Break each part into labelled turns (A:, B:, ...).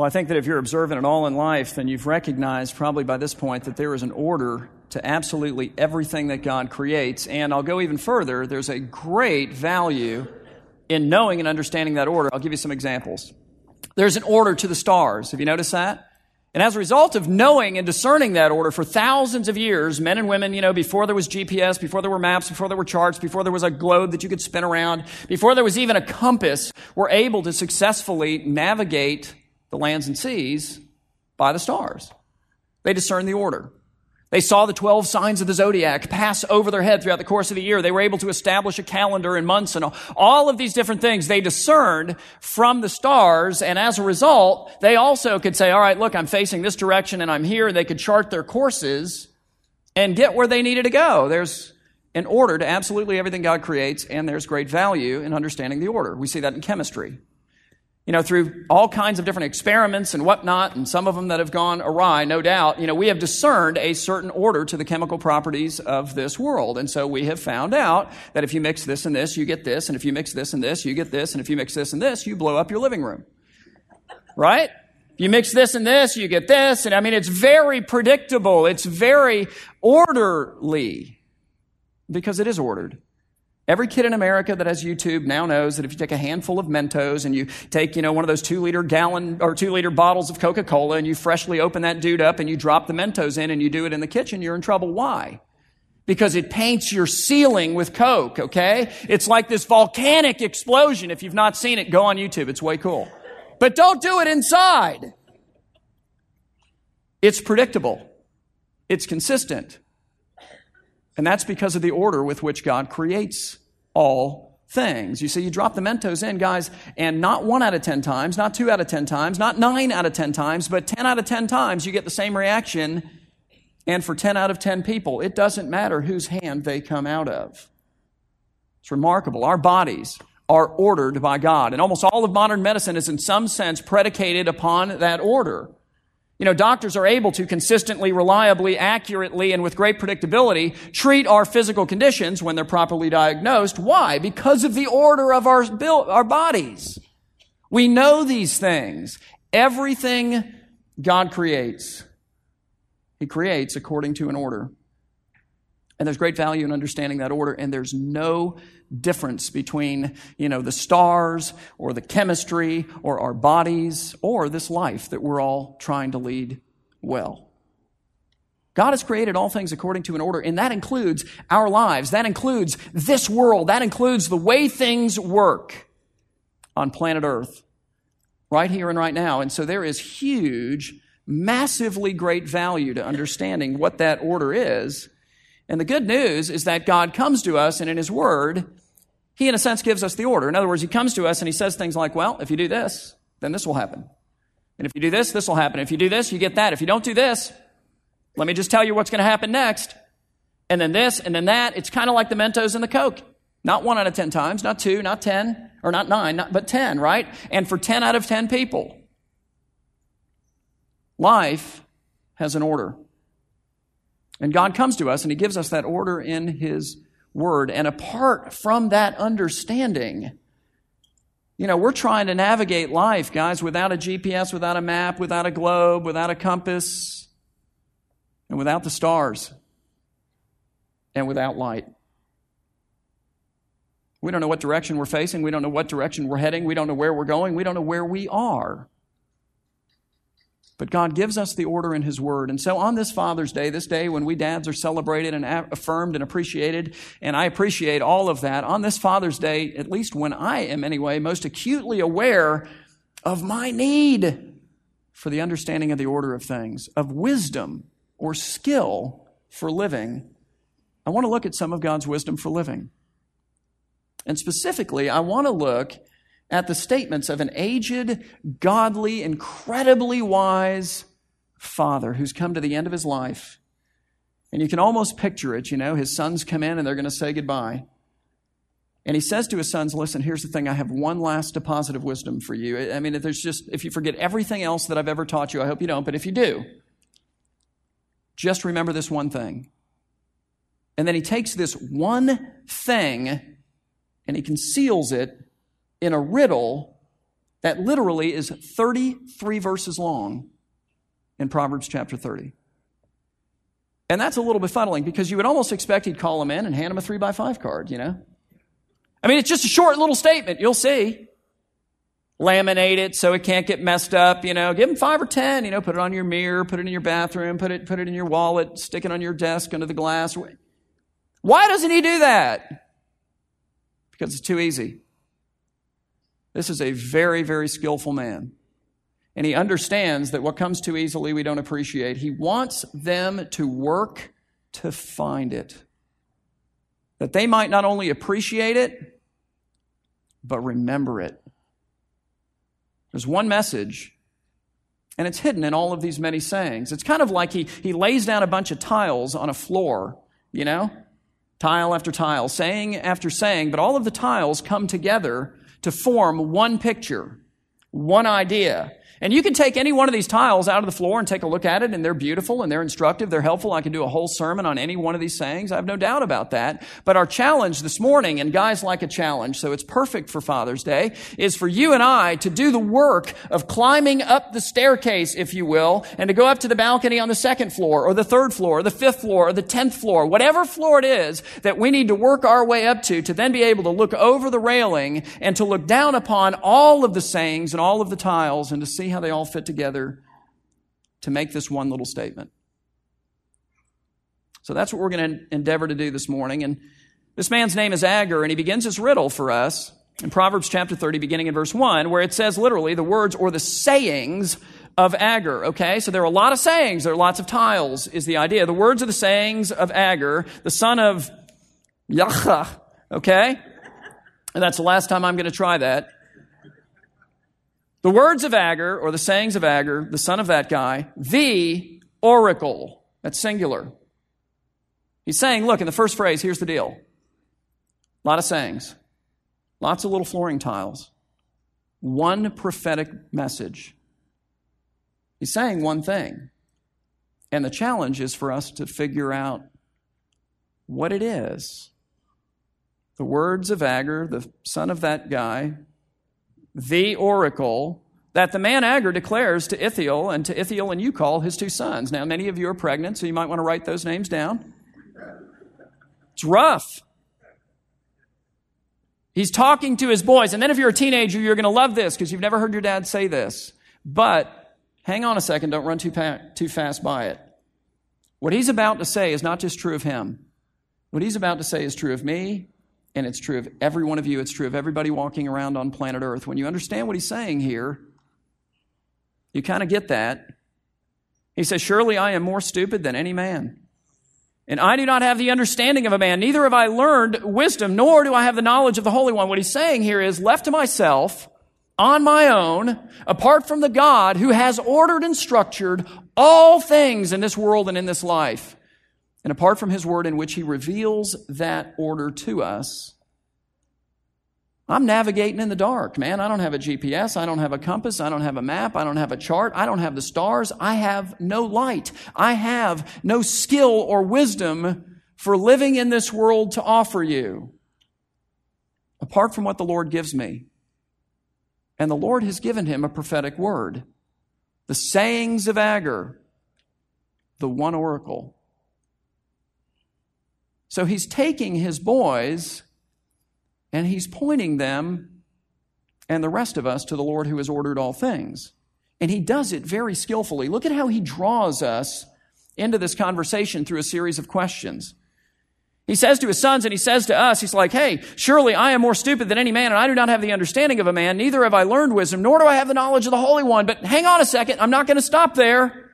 A: Well, I think that if you're observant at all in life, then you've recognized probably by this point that there is an order to absolutely everything that God creates. And I'll go even further. There's a great value in knowing and understanding that order. I'll give you some examples. There's an order to the stars. Have you noticed that? And as a result of knowing and discerning that order for thousands of years, men and women, you know, before there was GPS, before there were maps, before there were charts, before there was a globe that you could spin around, before there was even a compass, were able to successfully navigate the lands and seas by the stars. They discerned the order. They saw the 12 signs of the zodiac pass over their head throughout the course of the year. They were able to establish a calendar and months and all of these different things they discerned from the stars. And as a result, they also could say, all right, look, I'm facing this direction and I'm here. They could chart their courses and get where they needed to go. There's an order to absolutely everything God creates, and there's great value in understanding the order. We see that in chemistry you know, through all kinds of different experiments and whatnot, and some of them that have gone awry, no doubt, you know, we have discerned a certain order to the chemical properties of this world. And so we have found out that if you mix this and this, you get this, and if you mix this and this, you get this, and if you mix this and this, you blow up your living room. Right? You mix this and this, you get this, and I mean, it's very predictable. It's very orderly because it is ordered. Every kid in America that has YouTube now knows that if you take a handful of Mentos and you take, you know, one of those two liter gallon or two liter bottles of Coca Cola and you freshly open that dude up and you drop the Mentos in and you do it in the kitchen, you're in trouble. Why? Because it paints your ceiling with Coke, okay? It's like this volcanic explosion. If you've not seen it, go on YouTube. It's way cool. But don't do it inside. It's predictable. It's consistent. And that's because of the order with which God creates all things. You see, you drop the Mentos in, guys, and not one out of 10 times, not two out of 10 times, not nine out of 10 times, but 10 out of 10 times you get the same reaction. And for 10 out of 10 people, it doesn't matter whose hand they come out of. It's remarkable. Our bodies are ordered by God. And almost all of modern medicine is in some sense predicated upon that order. You know, doctors are able to consistently, reliably, accurately, and with great predictability treat our physical conditions when they're properly diagnosed. Why? Because of the order of our, our bodies. We know these things. Everything God creates, He creates according to an order. And there's great value in understanding that order, and there's no difference between, you know, the stars or the chemistry or our bodies or this life that we're all trying to lead well. God has created all things according to an order, and that includes our lives. That includes this world. That includes the way things work on planet Earth, right here and right now. And so there is huge, massively great value to understanding what that order is. And the good news is that God comes to us, and in His Word, he, in a sense, gives us the order. In other words, he comes to us and he says things like, well, if you do this, then this will happen. And if you do this, this will happen. If you do this, you get that. If you don't do this, let me just tell you what's going to happen next. And then this, and then that. It's kind of like the Mentos and the Coke. Not one out of 10 times, not two, not 10, or not nine, not, but 10, right? And for 10 out of 10 people, life has an order. And God comes to us and He gives us that order in His word. And apart from that understanding, you know, we're trying to navigate life, guys, without a GPS, without a map, without a globe, without a compass, and without the stars, and without light. We don't know what direction we're facing. We don't know what direction we're heading. We don't know where we're going. We don't know where we are. But God gives us the order in His Word. And so on this Father's Day, this day when we dads are celebrated and affirmed and appreciated, and I appreciate all of that, on this Father's Day, at least when I am anyway, most acutely aware of my need for the understanding of the order of things, of wisdom or skill for living, I want to look at some of God's wisdom for living. And specifically, I want to look at the statements of an aged, godly, incredibly wise father who's come to the end of his life. And you can almost picture it, you know, his sons come in and they're going to say goodbye. And he says to his sons, Listen, here's the thing. I have one last deposit of wisdom for you. I mean, if there's just, if you forget everything else that I've ever taught you, I hope you don't, but if you do, just remember this one thing. And then he takes this one thing and he conceals it in a riddle that literally is 33 verses long in Proverbs chapter 30. And that's a little befuddling because you would almost expect he'd call him in and hand him a three by five card, you know? I mean, it's just a short little statement. You'll see. Laminate it so it can't get messed up, you know. Give him five or ten, you know, put it on your mirror, put it in your bathroom, put it, put it in your wallet, stick it on your desk under the glass. Why doesn't he do that? Because it's too easy. This is a very, very skillful man. And he understands that what comes too easily we don't appreciate. He wants them to work to find it. That they might not only appreciate it, but remember it. There's one message, and it's hidden in all of these many sayings. It's kind of like he, he lays down a bunch of tiles on a floor, you know? Tile after tile, saying after saying, but all of the tiles come together to form one picture, one idea. And you can take any one of these tiles out of the floor and take a look at it, and they're beautiful and they're instructive, they're helpful. I can do a whole sermon on any one of these sayings. I have no doubt about that. But our challenge this morning, and guys like a challenge, so it's perfect for Father's Day, is for you and I to do the work of climbing up the staircase, if you will, and to go up to the balcony on the second floor, or the third floor, or the fifth floor, or the tenth floor, whatever floor it is that we need to work our way up to, to then be able to look over the railing and to look down upon all of the sayings and all of the tiles and to see how they all fit together to make this one little statement. So that's what we're going to endeavor to do this morning. And this man's name is Agur, and he begins his riddle for us in Proverbs chapter 30, beginning in verse 1, where it says literally the words or the sayings of Agur. Okay, so there are a lot of sayings, there are lots of tiles, is the idea. The words are the sayings of Agur, the son of Yacha. Okay? And that's the last time I'm going to try that. The words of Agur, or the sayings of Agur, the son of that guy, the oracle. That's singular. He's saying, look, in the first phrase, here's the deal. A lot of sayings, lots of little flooring tiles, one prophetic message. He's saying one thing. And the challenge is for us to figure out what it is. The words of Agur, the son of that guy, the oracle that the man Agur declares to Ithiel and to Ithiel and Ucal, his two sons. Now, many of you are pregnant, so you might want to write those names down. It's rough. He's talking to his boys. And then if you're a teenager, you're going to love this because you've never heard your dad say this. But hang on a second, don't run too, pa- too fast by it. What he's about to say is not just true of him. What he's about to say is true of me, and it's true of every one of you. It's true of everybody walking around on planet Earth. When you understand what he's saying here, you kind of get that. He says, Surely I am more stupid than any man. And I do not have the understanding of a man, neither have I learned wisdom, nor do I have the knowledge of the Holy One. What he's saying here is, left to myself, on my own, apart from the God who has ordered and structured all things in this world and in this life. And apart from His Word in which He reveals that order to us, I'm navigating in the dark, man. I don't have a GPS. I don't have a compass. I don't have a map. I don't have a chart. I don't have the stars. I have no light. I have no skill or wisdom for living in this world to offer you apart from what the Lord gives me. And the Lord has given him a prophetic word. The sayings of Agur, the one oracle. So he's taking his boys and he's pointing them and the rest of us to the Lord who has ordered all things. And he does it very skillfully. Look at how he draws us into this conversation through a series of questions. He says to his sons and he says to us, he's like, hey, surely I am more stupid than any man and I do not have the understanding of a man. Neither have I learned wisdom, nor do I have the knowledge of the Holy One. But hang on a second. I'm not going to stop there.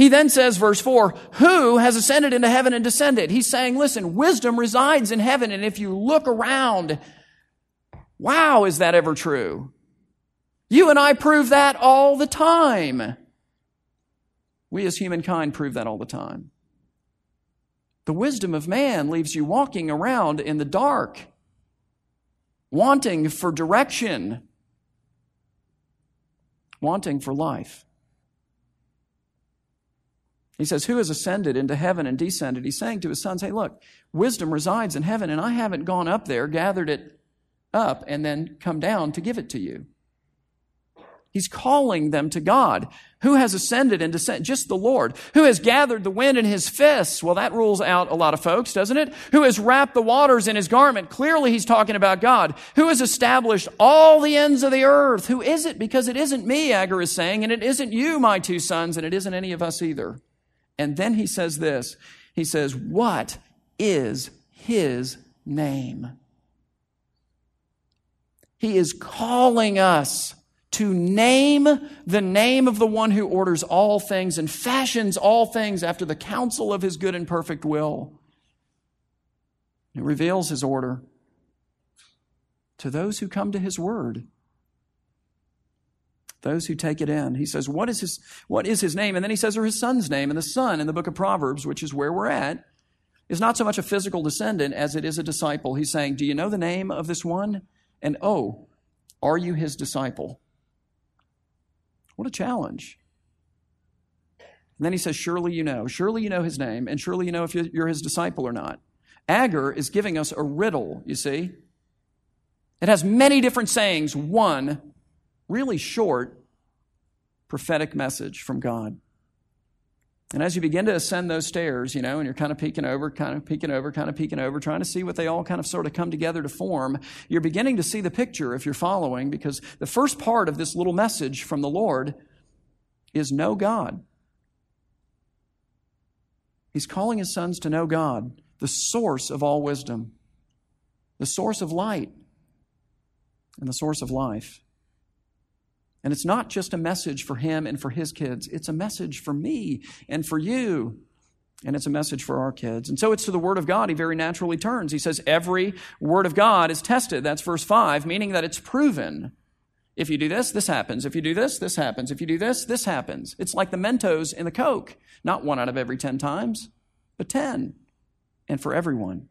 A: He then says, verse 4, who has ascended into heaven and descended? He's saying, listen, wisdom resides in heaven. And if you look around, wow, is that ever true? You and I prove that all the time. We as humankind prove that all the time. The wisdom of man leaves you walking around in the dark, wanting for direction, wanting for life. He says, Who has ascended into heaven and descended? He's saying to his sons, Hey, look, wisdom resides in heaven, and I haven't gone up there, gathered it up, and then come down to give it to you. He's calling them to God. Who has ascended and descended? Just the Lord. Who has gathered the wind in his fists? Well, that rules out a lot of folks, doesn't it? Who has wrapped the waters in his garment? Clearly, he's talking about God. Who has established all the ends of the earth? Who is it? Because it isn't me, Agur is saying, and it isn't you, my two sons, and it isn't any of us either. And then he says this. He says, What is his name? He is calling us to name the name of the one who orders all things and fashions all things after the counsel of his good and perfect will. He reveals his order to those who come to his word. Those who take it in. He says, what is his, what is his name? And then he says, or his son's name. And the son in the book of Proverbs, which is where we're at, is not so much a physical descendant as it is a disciple. He's saying, Do you know the name of this one? And oh, are you his disciple? What a challenge. And then he says, Surely you know. Surely you know his name, and surely you know if you're his disciple or not. Agur is giving us a riddle, you see. It has many different sayings, one really short prophetic message from God. And as you begin to ascend those stairs, you know, and you're kind of peeking over, kind of peeking over, kind of peeking over, trying to see what they all kind of sort of come together to form, you're beginning to see the picture if you're following, because the first part of this little message from the Lord is know God. He's calling his sons to know God, the source of all wisdom, the source of light, and the source of life. And it's not just a message for him and for his kids, it's a message for me and for you. And it's a message for our kids. And so it's to the Word of God he very naturally turns. He says, Every Word of God is tested. That's verse 5, meaning that it's proven. If you do this, this happens. If you do this, this happens. If you do this, this happens. It's like the Mentos in the Coke. Not one out of every 10 times, but 10. And for everyone.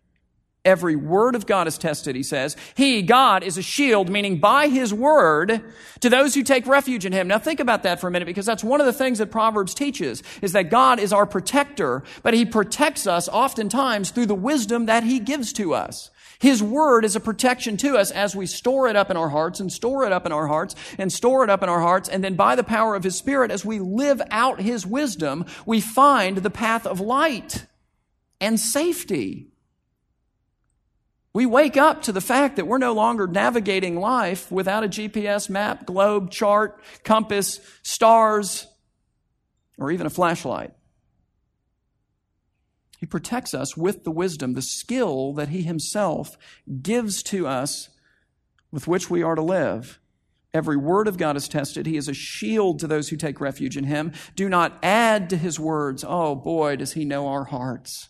A: Every word of God is tested, he says. He, God, is a shield, meaning by his word to those who take refuge in him. Now think about that for a minute because that's one of the things that Proverbs teaches is that God is our protector, but he protects us oftentimes through the wisdom that he gives to us. His word is a protection to us as we store it up in our hearts and store it up in our hearts and store it up in our hearts. And then by the power of his spirit, as we live out his wisdom, we find the path of light and safety. We wake up to the fact that we're no longer navigating life without a GPS map, globe, chart, compass, stars, or even a flashlight. He protects us with the wisdom, the skill that He Himself gives to us with which we are to live. Every word of God is tested. He is a shield to those who take refuge in Him. Do not add to His words. Oh boy, does He know our hearts.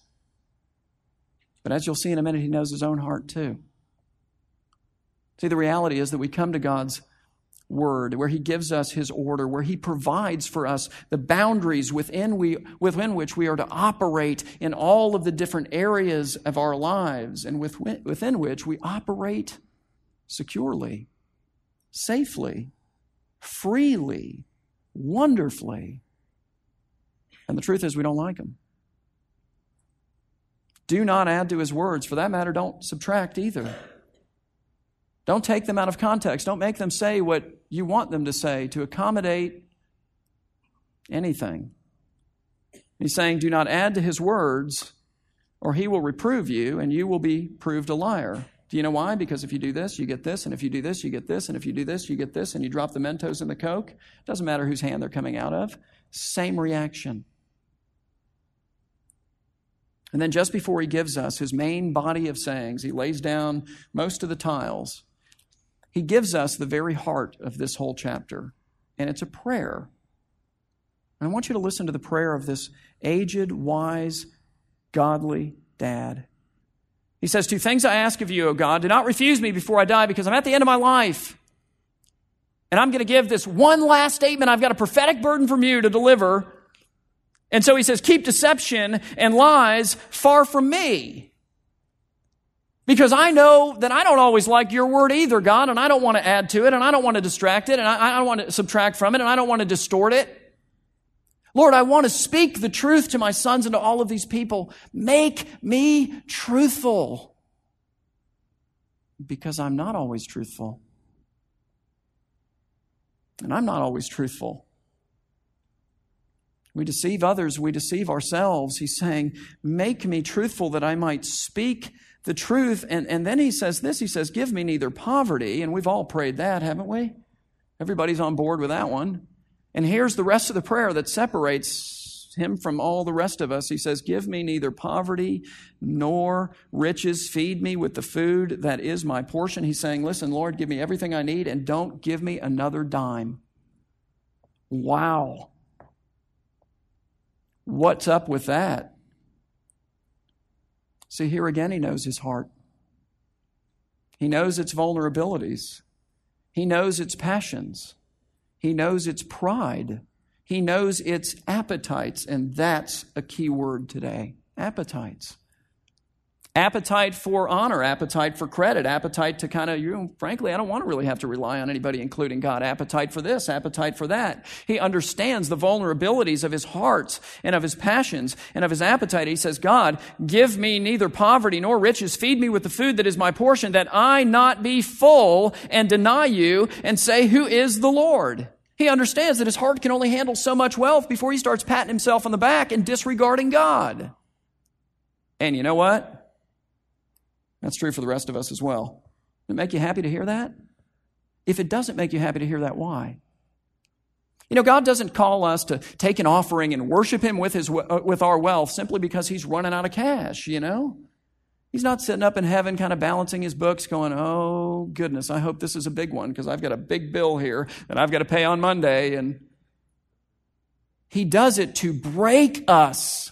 A: But as you'll see in a minute, he knows his own heart too. See, the reality is that we come to God's word, where he gives us his order, where he provides for us the boundaries within, we, within which we are to operate in all of the different areas of our lives, and with, within which we operate securely, safely, freely, wonderfully. And the truth is, we don't like him. Do not add to his words. For that matter, don't subtract either. Don't take them out of context. Don't make them say what you want them to say to accommodate anything. He's saying, Do not add to his words, or he will reprove you, and you will be proved a liar. Do you know why? Because if you do this, you get this, and if you do this, you get this, and if you do this, you get this, and you drop the Mentos in the Coke, doesn't matter whose hand they're coming out of. Same reaction. And then just before he gives us his main body of sayings, he lays down most of the tiles. He gives us the very heart of this whole chapter, and it's a prayer. And I want you to listen to the prayer of this aged, wise, godly dad. He says, Two things I ask of you, O God. Do not refuse me before I die, because I'm at the end of my life. And I'm going to give this one last statement. I've got a prophetic burden from you to deliver. And so he says, keep deception and lies far from me. Because I know that I don't always like your word either, God, and I don't want to add to it, and I don't want to distract it, and I, I don't want to subtract from it, and I don't want to distort it. Lord, I want to speak the truth to my sons and to all of these people. Make me truthful. Because I'm not always truthful. And I'm not always truthful. We deceive others, we deceive ourselves. He's saying, Make me truthful that I might speak the truth. And, and then he says this He says, Give me neither poverty. And we've all prayed that, haven't we? Everybody's on board with that one. And here's the rest of the prayer that separates him from all the rest of us. He says, Give me neither poverty nor riches. Feed me with the food that is my portion. He's saying, Listen, Lord, give me everything I need and don't give me another dime. Wow. What's up with that? See, here again, he knows his heart. He knows its vulnerabilities. He knows its passions. He knows its pride. He knows its appetites. And that's a key word today appetites appetite for honor, appetite for credit, appetite to kind of, you know, frankly, I don't want to really have to rely on anybody, including God. Appetite for this, appetite for that. He understands the vulnerabilities of his heart and of his passions and of his appetite. He says, God, give me neither poverty nor riches. Feed me with the food that is my portion, that I not be full and deny you and say, Who is the Lord? He understands that his heart can only handle so much wealth before he starts patting himself on the back and disregarding God. And you know what? That's true for the rest of us as well. Does it make you happy to hear that? If it doesn't make you happy to hear that, why? You know, God doesn't call us to take an offering and worship Him with, his, uh, with our wealth simply because He's running out of cash, you know? He's not sitting up in heaven kind of balancing his books going, oh, goodness, I hope this is a big one because I've got a big bill here that I've got to pay on Monday. And He does it to break us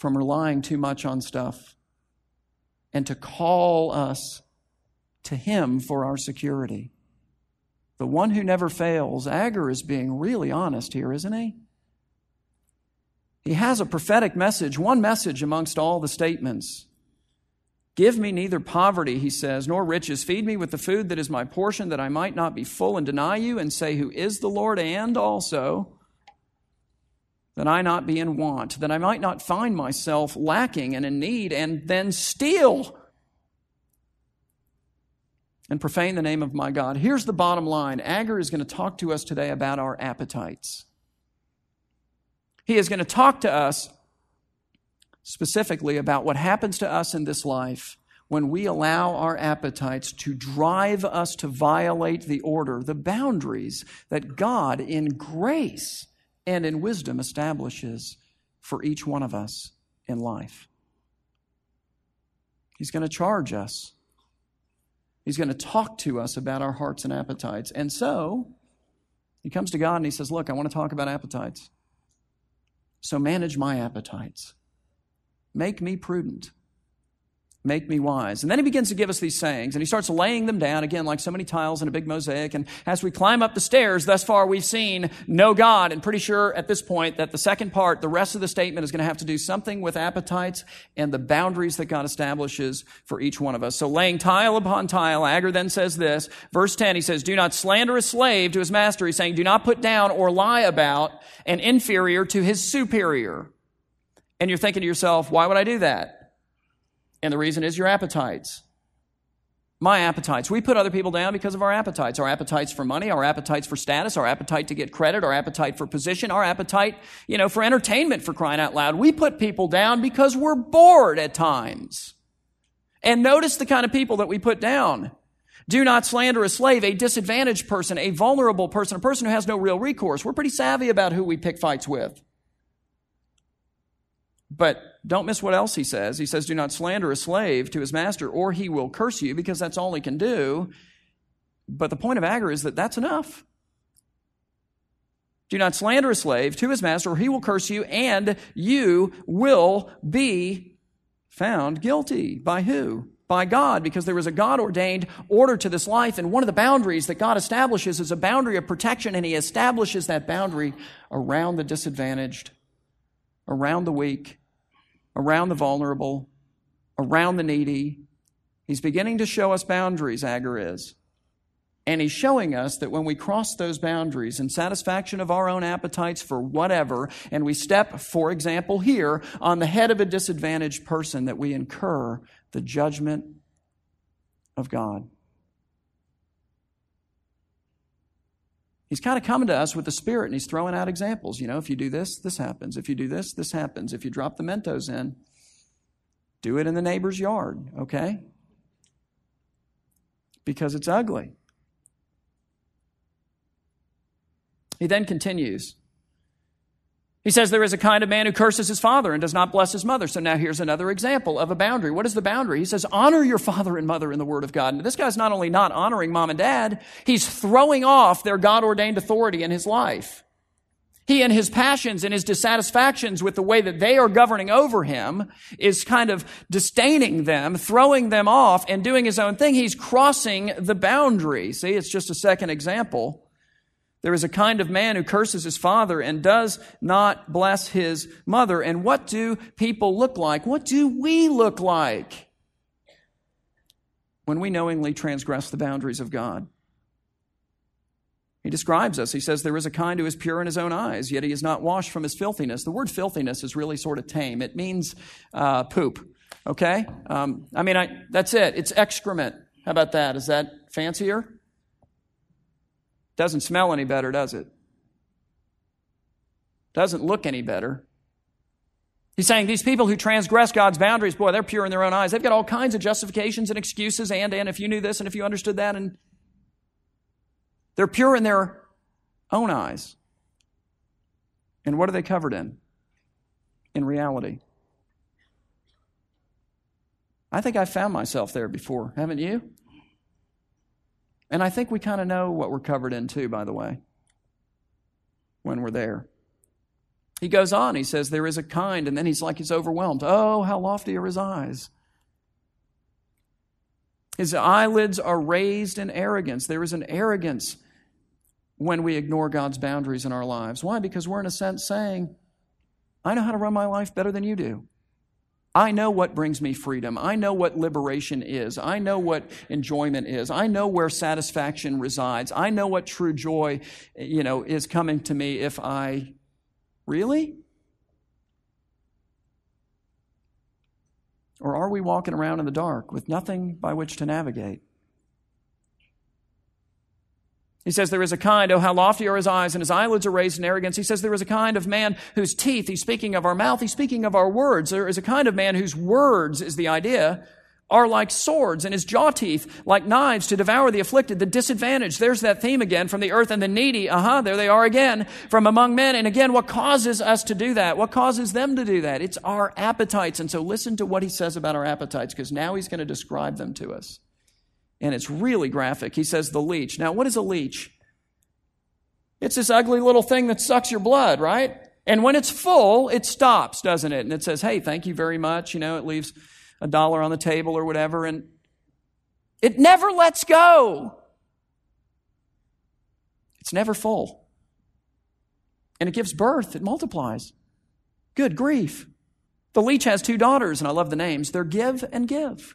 A: from relying too much on stuff and to call us to Him for our security. The one who never fails, Agur is being really honest here, isn't he? He has a prophetic message, one message amongst all the statements. Give me neither poverty, he says, nor riches. Feed me with the food that is my portion, that I might not be full and deny you and say, Who is the Lord? And also, that I not be in want, that I might not find myself lacking and in need, and then steal and profane the name of my God. Here's the bottom line Agur is going to talk to us today about our appetites. He is going to talk to us specifically about what happens to us in this life when we allow our appetites to drive us to violate the order, the boundaries that God, in grace, and in wisdom establishes for each one of us in life. He's going to charge us. He's going to talk to us about our hearts and appetites. And so, he comes to God and he says, Look, I want to talk about appetites. So manage my appetites. Make me prudent. Make me wise. And then he begins to give us these sayings, and he starts laying them down again, like so many tiles in a big mosaic. And as we climb up the stairs, thus far we've seen know God, and pretty sure at this point that the second part, the rest of the statement, is going to have to do something with appetites and the boundaries that God establishes for each one of us. So laying tile upon tile, Agur then says this, verse 10, he says, Do not slander a slave to his master. He's saying, Do not put down or lie about an inferior to his superior. And you're thinking to yourself, Why would I do that? And the reason is your appetites. My appetites. We put other people down because of our appetites. Our appetites for money, our appetites for status, our appetite to get credit, our appetite for position, our appetite, you know, for entertainment for crying out loud. We put people down because we're bored at times. And notice the kind of people that we put down. Do not slander a slave, a disadvantaged person, a vulnerable person, a person who has no real recourse. We're pretty savvy about who we pick fights with. But don't miss what else he says. He says, Do not slander a slave to his master, or he will curse you, because that's all he can do. But the point of Agur is that that's enough. Do not slander a slave to his master, or he will curse you, and you will be found guilty. By who? By God, because there is a God ordained order to this life. And one of the boundaries that God establishes is a boundary of protection, and he establishes that boundary around the disadvantaged, around the weak, around the vulnerable, around the needy. He's beginning to show us boundaries, Agur is. And he's showing us that when we cross those boundaries in satisfaction of our own appetites for whatever, and we step, for example, here on the head of a disadvantaged person, that we incur the judgment of God. He's kind of coming to us with the Spirit and he's throwing out examples. You know, if you do this, this happens. If you do this, this happens. If you drop the Mentos in, do it in the neighbor's yard, okay? Because it's ugly. He then continues. He says there is a kind of man who curses his father and does not bless his mother. So now here's another example of a boundary. What is the boundary? He says, honor your father and mother in the word of God. This guy's not only not honoring mom and dad, he's throwing off their God ordained authority in his life. He and his passions and his dissatisfactions with the way that they are governing over him is kind of disdaining them, throwing them off and doing his own thing. He's crossing the boundary. See, it's just a second example there is a kind of man who curses his father and does not bless his mother. And what do people look like? What do we look like when we knowingly transgress the boundaries of God? He describes us. He says, There is a kind who is pure in his own eyes, yet he is not washed from his filthiness. The word filthiness is really sort of tame. It means uh, poop, okay? Um, I mean, I, that's it. It's excrement. How about that? Is that fancier? Doesn't smell any better, does it? Doesn't look any better. He's saying these people who transgress God's boundaries, boy, they're pure in their own eyes. They've got all kinds of justifications and excuses, and, and if you knew this and if you understood that, and they're pure in their own eyes. And what are they covered in? In reality. I think I found myself there before, haven't you? And I think we kind of know what we're covered in too, by the way, when we're there. He goes on, he says, There is a kind, and then he's like he's overwhelmed. Oh, how lofty are his eyes. His eyelids are raised in arrogance. There is an arrogance when we ignore God's boundaries in our lives. Why? Because we're, in a sense, saying, I know how to run my life better than you do. I know what brings me freedom. I know what liberation is. I know what enjoyment is. I know where satisfaction resides. I know what true joy, you know, is coming to me if I really? Or are we walking around in the dark with nothing by which to navigate? He says, There is a kind, oh, how lofty are his eyes, and his eyelids are raised in arrogance. He says, There is a kind of man whose teeth, he's speaking of our mouth, he's speaking of our words. There is a kind of man whose words, is the idea, are like swords, and his jaw teeth like knives to devour the afflicted, the disadvantaged. There's that theme again from the earth and the needy. Uh huh, there they are again from among men. And again, what causes us to do that? What causes them to do that? It's our appetites. And so listen to what he says about our appetites, because now he's going to describe them to us and it's really graphic. He says the leech. Now, what is a leech? It's this ugly little thing that sucks your blood, right? And when it's full, it stops, doesn't it? And it says, hey, thank you very much. You know, it leaves a dollar on the table or whatever, and it never lets go. It's never full. And it gives birth, it multiplies. Good grief. The leech has two daughters, and I love the names. They're Give and Give.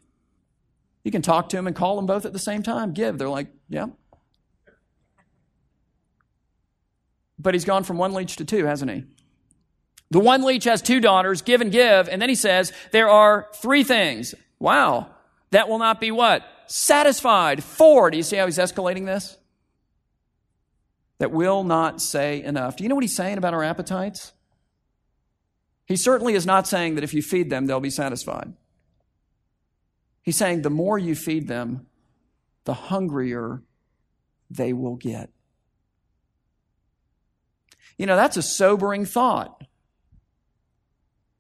A: You can talk to them and call them both at the same time. Give. They're like, yeah. But he's gone from one leech to two, hasn't he? The one leech has two daughters, give and give, and then he says, there are three things. Wow. That will not be what? Satisfied. Four. Do you see how he's escalating this? That will not say enough. Do you know what he's saying about our appetites? He certainly is not saying that if you feed them, they'll be satisfied. He's saying the more you feed them, the hungrier they will get. You know, that's a sobering thought.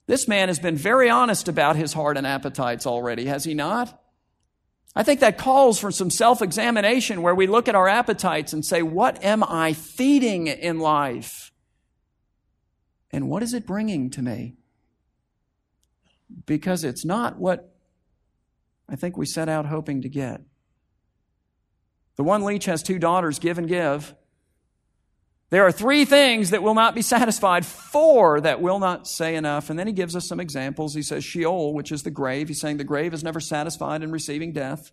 A: This man has been very honest about his heart and appetites already, has he not? I think that calls for some self examination where we look at our appetites and say, What am I feeding in life? And what is it bringing to me? Because it's not what I think we set out hoping to get. The one leech has two daughters, give and give. There are three things that will not be satisfied, four that will not say enough. And then he gives us some examples. He says Sheol, which is the grave. He's saying the grave is never satisfied in receiving death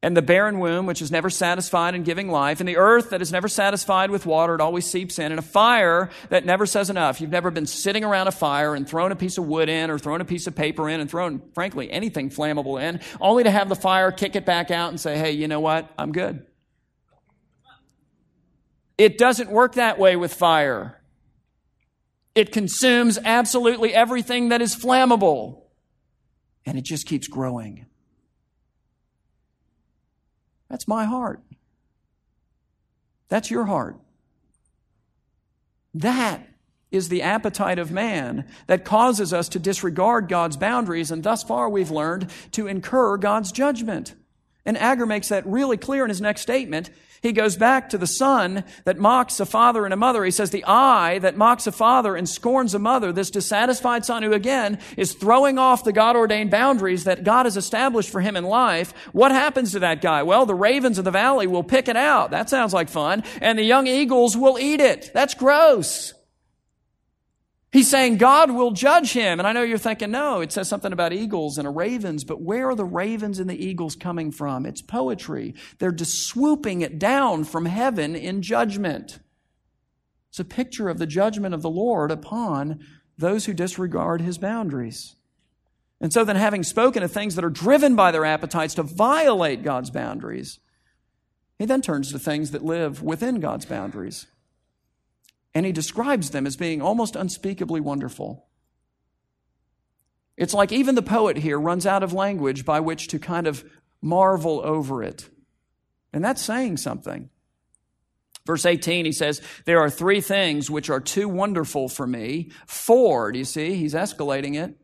A: and the barren womb, which is never satisfied in giving life, and the earth that is never satisfied with water, it always seeps in, and a fire that never says enough. You've never been sitting around a fire and thrown a piece of wood in, or thrown a piece of paper in, and thrown, frankly, anything flammable in, only to have the fire kick it back out and say, hey, you know what? I'm good. It doesn't work that way with fire. It consumes absolutely everything that is flammable. And it just keeps growing. That's my heart. That's your heart. That is the appetite of man that causes us to disregard God's boundaries, and thus far we've learned to incur God's judgment. And Agur makes that really clear in his next statement. He goes back to the son that mocks a father and a mother. He says, The eye that mocks a father and scorns a mother, this dissatisfied son who again is throwing off the God ordained boundaries that God has established for him in life. What happens to that guy? Well, the ravens of the valley will pick it out. That sounds like fun. And the young eagles will eat it. That's gross. He's saying God will judge him. And I know you're thinking, no, it says something about eagles and ravens, but where are the ravens and the eagles coming from? It's poetry. They're just swooping it down from heaven in judgment. It's a picture of the judgment of the Lord upon those who disregard his boundaries. And so then, having spoken of things that are driven by their appetites to violate God's boundaries, he then turns to things that live within God's boundaries and he describes them as being almost unspeakably wonderful. It's like even the poet here runs out of language by which to kind of marvel over it. And that's saying something. Verse 18, he says, There are three things which are too wonderful for me. Four, do you see? He's escalating it.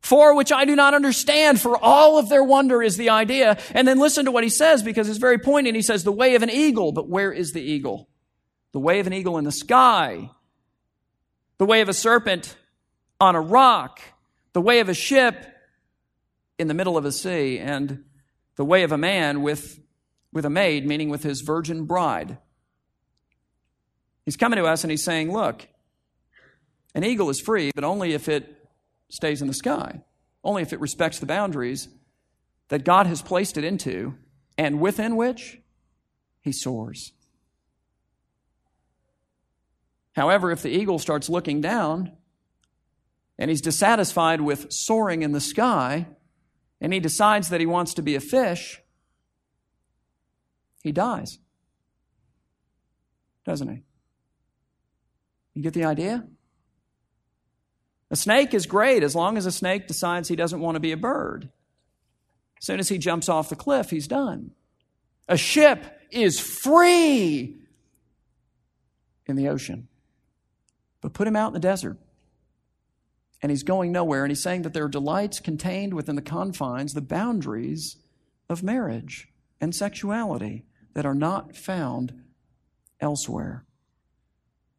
A: Four which I do not understand, for all of their wonder is the idea. And then listen to what he says because it's very poignant. He says, The way of an eagle, but where is the eagle? The way of an eagle in the sky, the way of a serpent on a rock, the way of a ship in the middle of a sea, and the way of a man with, with a maid, meaning with his virgin bride. He's coming to us and he's saying, Look, an eagle is free, but only if it stays in the sky, only if it respects the boundaries that God has placed it into, and within which he soars. However, if the eagle starts looking down and he's dissatisfied with soaring in the sky and he decides that he wants to be a fish, he dies. Doesn't he? You get the idea? A snake is great as long as a snake decides he doesn't want to be a bird. As soon as he jumps off the cliff, he's done. A ship is free in the ocean. But put him out in the desert. And he's going nowhere. And he's saying that there are delights contained within the confines, the boundaries of marriage and sexuality that are not found elsewhere.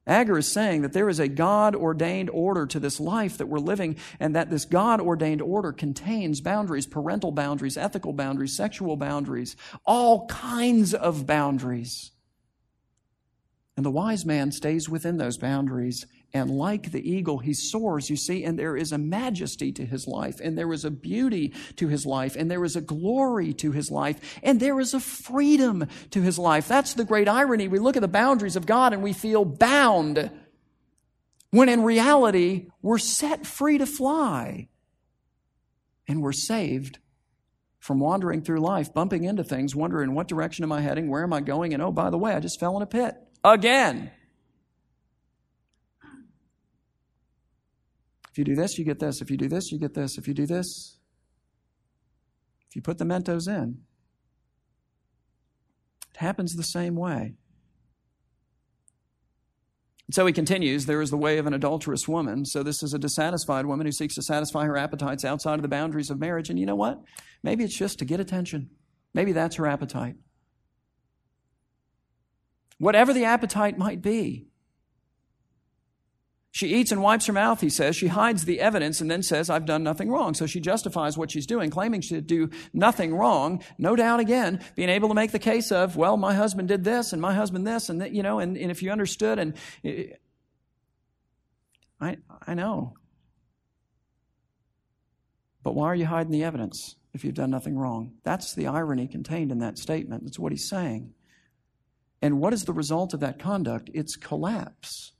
A: Agur is saying that there is a God ordained order to this life that we're living, and that this God ordained order contains boundaries parental boundaries, ethical boundaries, sexual boundaries, all kinds of boundaries. And the wise man stays within those boundaries. And like the eagle, he soars, you see, and there is a majesty to his life, and there is a beauty to his life, and there is a glory to his life, and there is a freedom to his life. That's the great irony. We look at the boundaries of God and we feel bound, when in reality, we're set free to fly, and we're saved from wandering through life, bumping into things, wondering what direction am I heading, where am I going, and oh, by the way, I just fell in a pit again. If you do this, you get this. If you do this, you get this. If you do this, if you put the Mentos in, it happens the same way. So he continues there is the way of an adulterous woman. So this is a dissatisfied woman who seeks to satisfy her appetites outside of the boundaries of marriage. And you know what? Maybe it's just to get attention. Maybe that's her appetite whatever the appetite might be. She eats and wipes her mouth, he says. She hides the evidence and then says, I've done nothing wrong. So she justifies what she's doing, claiming to do nothing wrong. No doubt, again, being able to make the case of, well, my husband did this and my husband this, and, that, you know, and, and if you understood, and it, I, I know. But why are you hiding the evidence if you've done nothing wrong? That's the irony contained in that statement. That's what he's saying. And what is the result of that conduct? It's collapse.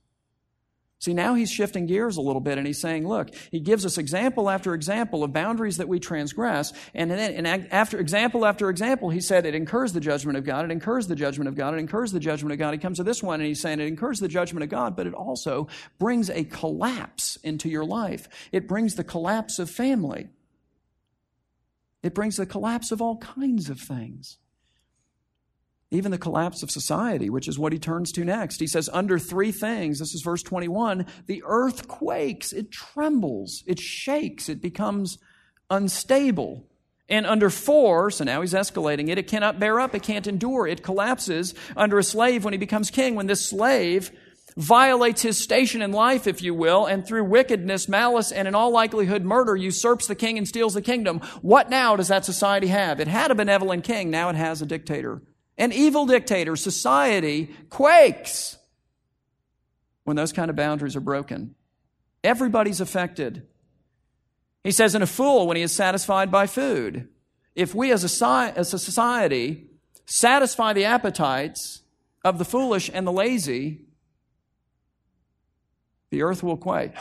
A: See, now he's shifting gears a little bit and he's saying, look, he gives us example after example of boundaries that we transgress. And then and after example after example, he said it incurs the judgment of God, it incurs the judgment of God, it incurs the judgment of God. He comes to this one and he's saying it incurs the judgment of God, but it also brings a collapse into your life. It brings the collapse of family. It brings the collapse of all kinds of things even the collapse of society, which is what he turns to next. He says, under three things, this is verse 21, the earth quakes, it trembles, it shakes, it becomes unstable. And under four, so now he's escalating it, it cannot bear up, it can't endure, it collapses under a slave when he becomes king. When this slave violates his station in life, if you will, and through wickedness, malice, and in all likelihood murder usurps the king and steals the kingdom, what now does that society have? It had a benevolent king, now it has a dictator an evil dictator, society quakes when those kind of boundaries are broken. Everybody's affected. He says, in a fool when he is satisfied by food. If we as a, as a society satisfy the appetites of the foolish and the lazy, the earth will quake.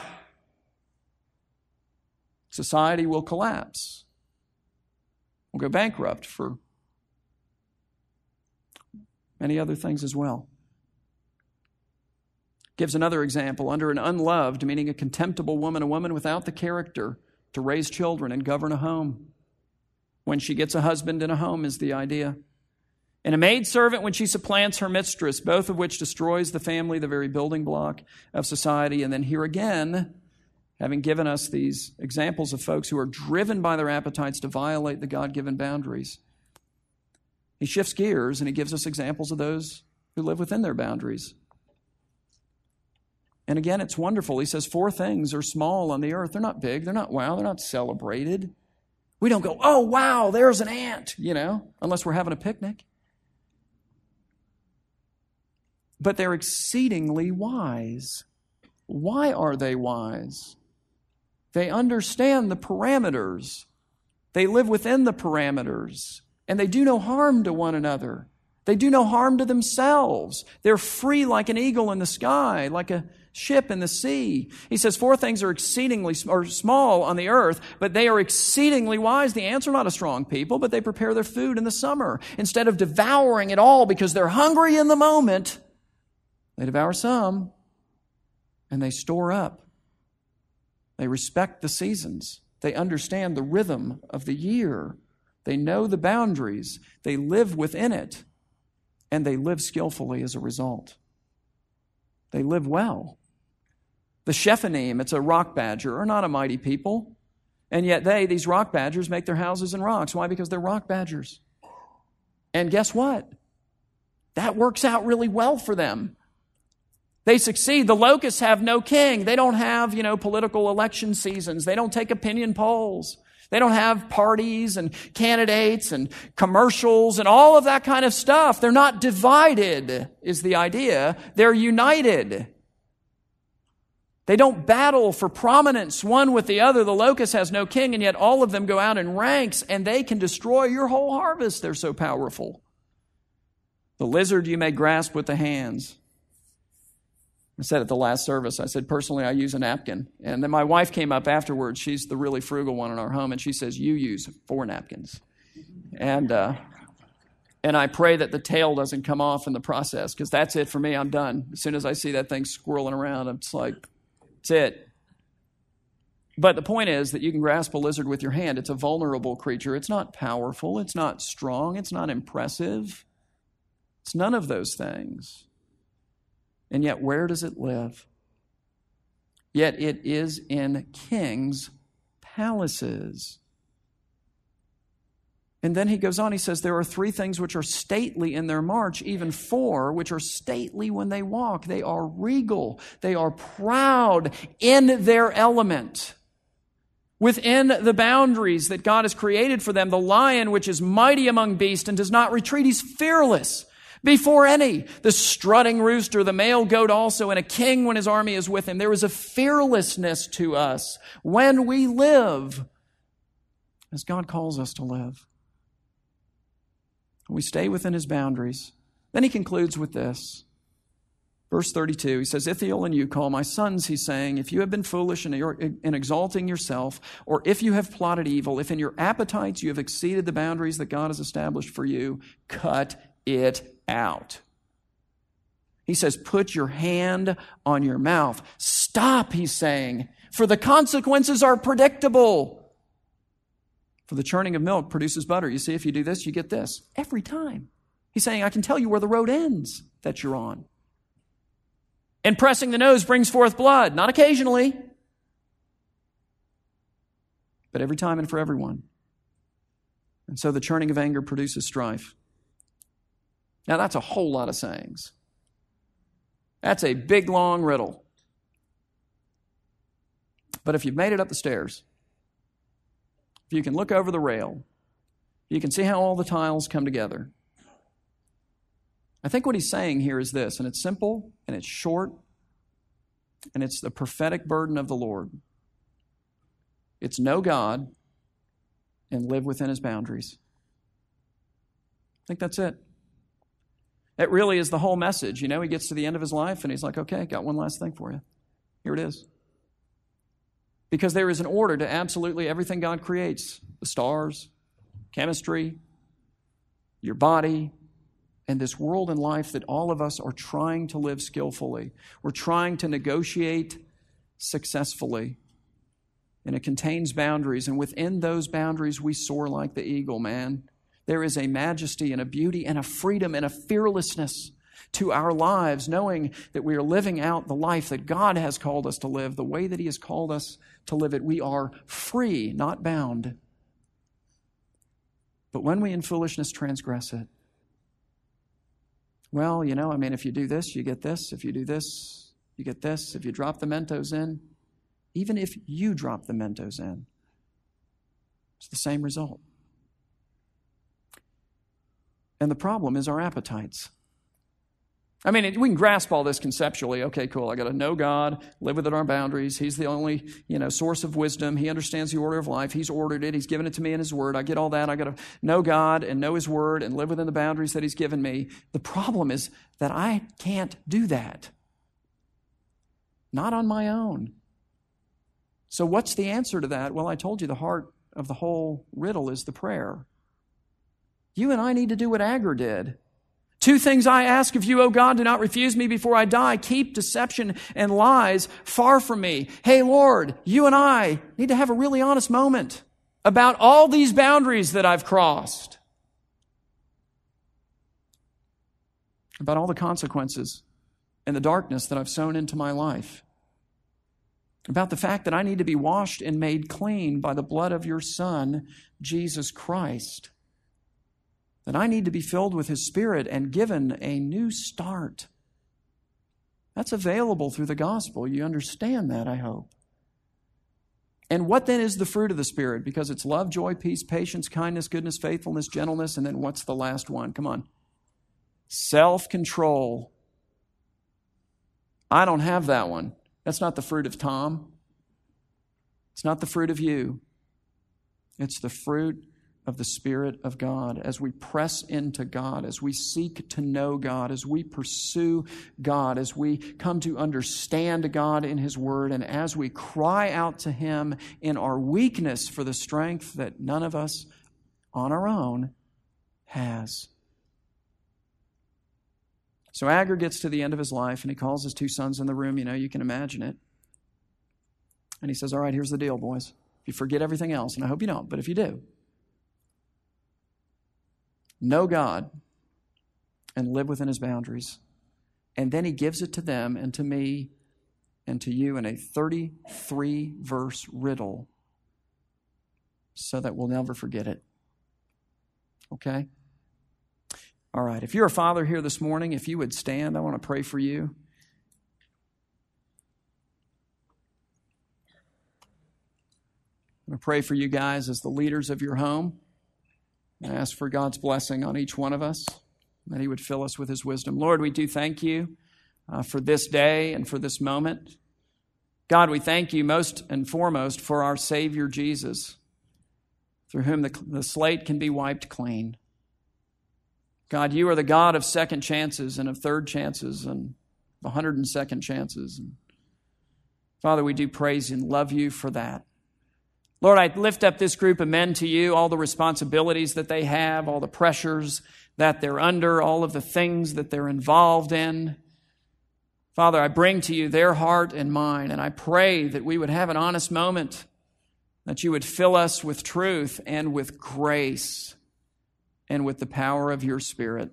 A: Society will collapse. We'll go bankrupt for many other things as well. Gives another example under an unloved, meaning a contemptible woman, a woman without the character to raise children and govern a home. When she gets a husband in a home, is the idea. And a maidservant when she supplants her mistress, both of which destroys the family, the very building block of society. And then here again, having given us these examples of folks who are driven by their appetites to violate the God given boundaries, he shifts gears and he gives us examples of those who live within their boundaries. And again, it's wonderful. He says four things are small on the earth. They're not big, they're not wow, they're not celebrated. We don't go, oh, wow, there's an ant, you know, unless we're having a picnic. But they're exceedingly wise. Why are they wise? They understand the parameters, they live within the parameters and they do no harm to one another. They do no harm to themselves. They're free like an eagle in the sky, like a ship in the sea. He says four things are exceedingly or small on the earth, but they are exceedingly wise. The ants are not a strong people, but they prepare their food in the summer. Instead of devouring it all because they're hungry in the moment, they devour some and they store up. They respect the seasons. They understand the rhythm of the year. They know the boundaries, they live within it, and they live skillfully as a result. They live well. The Shephanim, it's a rock badger, are not a mighty people. And yet they, these rock badgers, make their houses in rocks. Why? Because they're rock badgers. And guess what? That works out really well for them. They succeed. The locusts have no king. They don't have, you know, political election seasons. They don't take opinion polls. They don't have parties and candidates and commercials and all of that kind of stuff. They're not divided, is the idea. They're united. They don't battle for prominence one with the other. The locust has no king, and yet all of them go out in ranks and they can destroy your whole harvest. They're so powerful. The lizard you may grasp with the hands. I said at the last service, I said, personally, I use a napkin. And then my wife came up afterwards. She's the really frugal one in our home, and she says, You use four napkins. And, uh, and I pray that the tail doesn't come off in the process because that's it for me. I'm done. As soon as I see that thing squirreling around, it's like, it's it. But the point is that you can grasp a lizard with your hand. It's a vulnerable creature. It's not powerful. It's not strong. It's not impressive. It's none of those things. And yet, where does it live? Yet it is in kings' palaces. And then he goes on, he says, There are three things which are stately in their march, even four which are stately when they walk. They are regal, they are proud in their element. Within the boundaries that God has created for them, the lion, which is mighty among beasts and does not retreat, he's fearless before any. The strutting rooster, the male goat also, and a king when his army is with him. There is a fearlessness to us when we live as God calls us to live. We stay within his boundaries. Then he concludes with this Verse 32, he says, Ithiel and Ucal, my sons, he's saying, if you have been foolish in, in exalting yourself, or if you have plotted evil, if in your appetites you have exceeded the boundaries that God has established for you, cut it out. He says, put your hand on your mouth. Stop, he's saying, for the consequences are predictable. For the churning of milk produces butter. You see, if you do this, you get this every time. He's saying, I can tell you where the road ends that you're on. And pressing the nose brings forth blood, not occasionally, but every time and for everyone. And so the churning of anger produces strife. Now, that's a whole lot of sayings. That's a big, long riddle. But if you've made it up the stairs, if you can look over the rail, you can see how all the tiles come together. I think what he's saying here is this, and it's simple and it's short, and it's the prophetic burden of the Lord. It's know God and live within his boundaries. I think that's it. That really is the whole message. You know, he gets to the end of his life and he's like, okay, got one last thing for you. Here it is. Because there is an order to absolutely everything God creates the stars, chemistry, your body, and this world and life that all of us are trying to live skillfully. We're trying to negotiate successfully. And it contains boundaries. And within those boundaries, we soar like the eagle, man. There is a majesty and a beauty and a freedom and a fearlessness to our lives, knowing that we are living out the life that God has called us to live, the way that He has called us to live it. We are free, not bound. But when we in foolishness transgress it, well, you know, I mean, if you do this, you get this. If you do this, you get this. If you drop the Mentos in, even if you drop the Mentos in, it's the same result. And the problem is our appetites. I mean, we can grasp all this conceptually. Okay, cool. I got to know God, live within our boundaries. He's the only, you know, source of wisdom. He understands the order of life. He's ordered it. He's given it to me in His Word. I get all that. I got to know God and know His Word and live within the boundaries that He's given me. The problem is that I can't do that. Not on my own. So, what's the answer to that? Well, I told you the heart of the whole riddle is the prayer. You and I need to do what Agur did. Two things I ask of you, O God, do not refuse me before I die. Keep deception and lies far from me. Hey, Lord, you and I need to have a really honest moment about all these boundaries that I've crossed, about all the consequences and the darkness that I've sown into my life, about the fact that I need to be washed and made clean by the blood of your Son, Jesus Christ that I need to be filled with His Spirit and given a new start. That's available through the gospel. You understand that, I hope. And what then is the fruit of the Spirit? Because it's love, joy, peace, patience, kindness, goodness, faithfulness, gentleness, and then what's the last one? Come on. Self control. I don't have that one. That's not the fruit of Tom. It's not the fruit of you. It's the fruit of the Spirit of God, as we press into God, as we seek to know God, as we pursue God, as we come to understand God in His Word, and as we cry out to Him in our weakness for the strength that none of us on our own has. So Agur gets to the end of his life and he calls his two sons in the room. You know, you can imagine it. And he says, All right, here's the deal, boys. If you forget everything else, and I hope you don't, but if you do, know God, and live within his boundaries. And then he gives it to them and to me and to you in a 33 verse riddle so that we'll never forget it. Okay? All right. If you're a father here this morning, if you would stand, I want to pray for you. I'm going to pray for you guys as the leaders of your home. I ask for God's blessing on each one of us, that He would fill us with His wisdom. Lord, we do thank you uh, for this day and for this moment. God, we thank you most and foremost for our Savior Jesus, through whom the, the slate can be wiped clean. God, you are the God of second chances and of third chances and 102nd chances. And Father, we do praise and love you for that. Lord, I lift up this group of men to you, all the responsibilities that they have, all the pressures that they're under, all of the things that they're involved in. Father, I bring to you their heart and mine, and I pray that we would have an honest moment, that you would fill us with truth and with grace and with the power of your Spirit.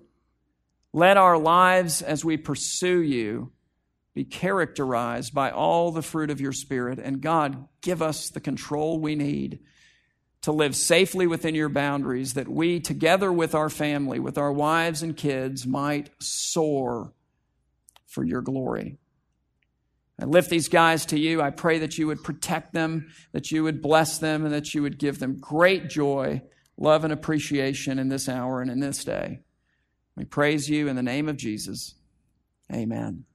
A: Let our lives as we pursue you be characterized by all the fruit of your Spirit. And God, give us the control we need to live safely within your boundaries, that we, together with our family, with our wives and kids, might soar for your glory. I lift these guys to you. I pray that you would protect them, that you would bless them, and that you would give them great joy, love, and appreciation in this hour and in this day. We praise you in the name of Jesus. Amen.